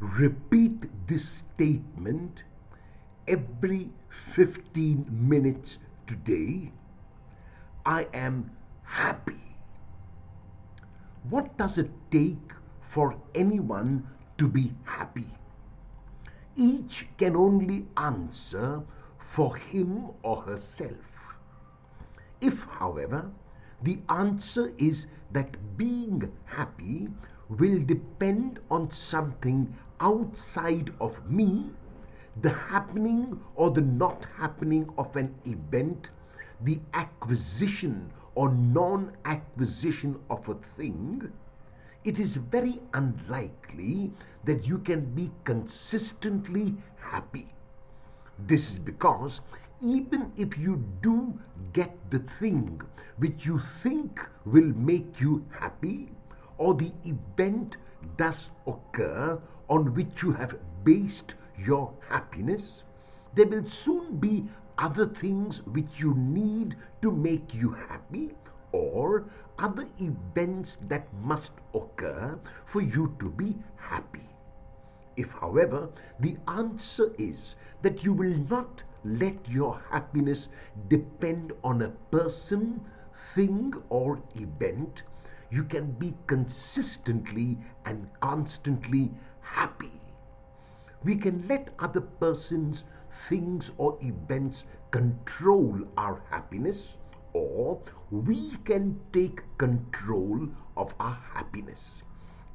repeat this statement every 15 minutes today. I am happy. What does it take for anyone to be happy? Each can only answer for him or herself. If, however, the answer is that being happy will depend on something outside of me, the happening or the not happening of an event, the acquisition or non acquisition of a thing, it is very unlikely that you can be consistently happy. This is because even if you do get the thing which you think will make you happy, or the event does occur on which you have based your happiness, there will soon be other things which you need to make you happy or other events that must occur for you to be happy. If, however, the answer is that you will not let your happiness depend on a person, thing, or event, you can be consistently and constantly happy. We can let other persons, things, or events control our happiness, or we can take control of our happiness.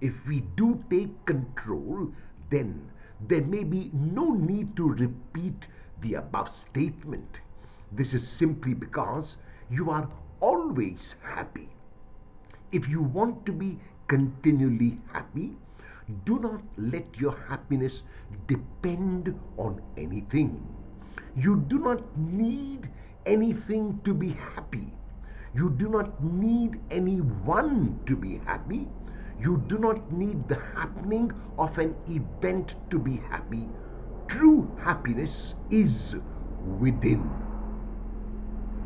If we do take control, then there may be no need to repeat the above statement. This is simply because you are always happy. If you want to be continually happy, do not let your happiness depend on anything. You do not need anything to be happy. You do not need anyone to be happy. You do not need the happening of an event to be happy. True happiness is within.